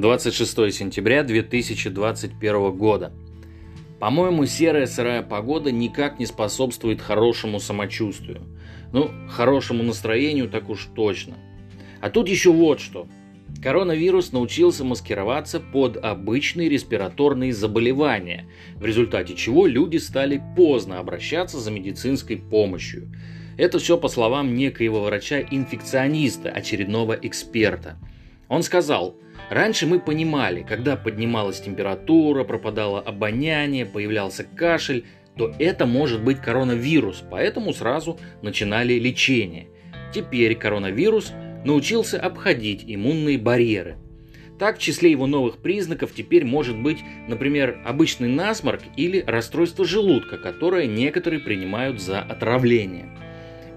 26 сентября 2021 года. По-моему, серая сырая погода никак не способствует хорошему самочувствию. Ну, хорошему настроению так уж точно. А тут еще вот что. Коронавирус научился маскироваться под обычные респираторные заболевания, в результате чего люди стали поздно обращаться за медицинской помощью. Это все по словам некоего врача-инфекциониста, очередного эксперта. Он сказал, раньше мы понимали, когда поднималась температура, пропадало обоняние, появлялся кашель, то это может быть коронавирус, поэтому сразу начинали лечение. Теперь коронавирус научился обходить иммунные барьеры. Так, в числе его новых признаков теперь может быть, например, обычный насморк или расстройство желудка, которое некоторые принимают за отравление –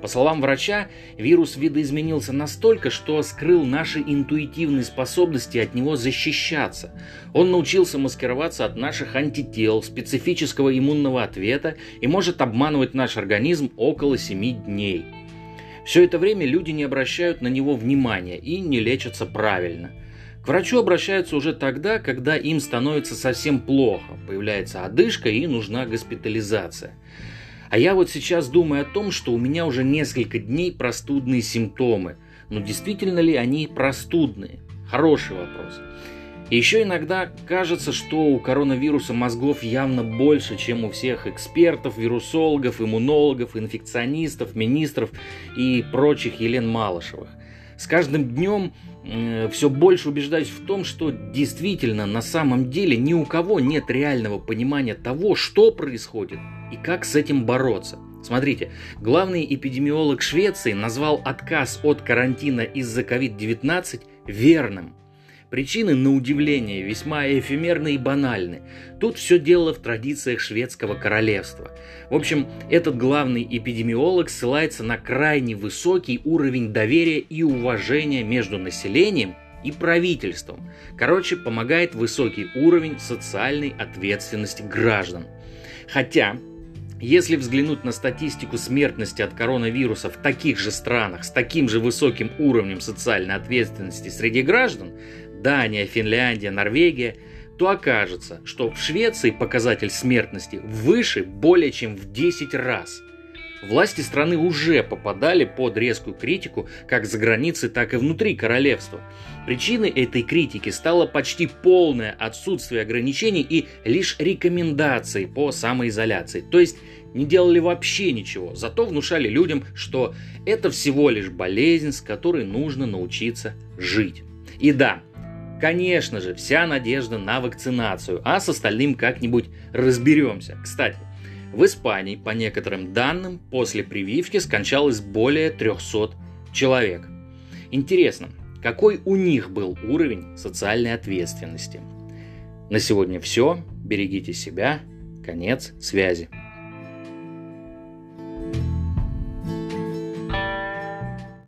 по словам врача, вирус видоизменился настолько, что скрыл наши интуитивные способности от него защищаться. Он научился маскироваться от наших антител, специфического иммунного ответа и может обманывать наш организм около 7 дней. Все это время люди не обращают на него внимания и не лечатся правильно. К врачу обращаются уже тогда, когда им становится совсем плохо, появляется одышка и нужна госпитализация. А я вот сейчас думаю о том, что у меня уже несколько дней простудные симптомы. Но действительно ли они простудные? Хороший вопрос. Еще иногда кажется, что у коронавируса мозгов явно больше, чем у всех экспертов, вирусологов, иммунологов, инфекционистов, министров и прочих Елен Малышевых. С каждым днем э, все больше убеждаюсь в том, что действительно на самом деле ни у кого нет реального понимания того, что происходит и как с этим бороться. Смотрите, главный эпидемиолог Швеции назвал отказ от карантина из-за COVID-19 верным. Причины, на удивление, весьма эфемерны и банальны. Тут все дело в традициях шведского королевства. В общем, этот главный эпидемиолог ссылается на крайне высокий уровень доверия и уважения между населением и правительством. Короче, помогает высокий уровень социальной ответственности граждан. Хотя если взглянуть на статистику смертности от коронавируса в таких же странах с таким же высоким уровнем социальной ответственности среди граждан, Дания, Финляндия, Норвегия, то окажется, что в Швеции показатель смертности выше более чем в 10 раз. Власти страны уже попадали под резкую критику как за границей, так и внутри королевства. Причиной этой критики стало почти полное отсутствие ограничений и лишь рекомендаций по самоизоляции. То есть не делали вообще ничего, зато внушали людям, что это всего лишь болезнь, с которой нужно научиться жить. И да, конечно же, вся надежда на вакцинацию, а с остальным как-нибудь разберемся. Кстати, в Испании, по некоторым данным, после прививки скончалось более 300 человек. Интересно, какой у них был уровень социальной ответственности? На сегодня все. Берегите себя. Конец связи.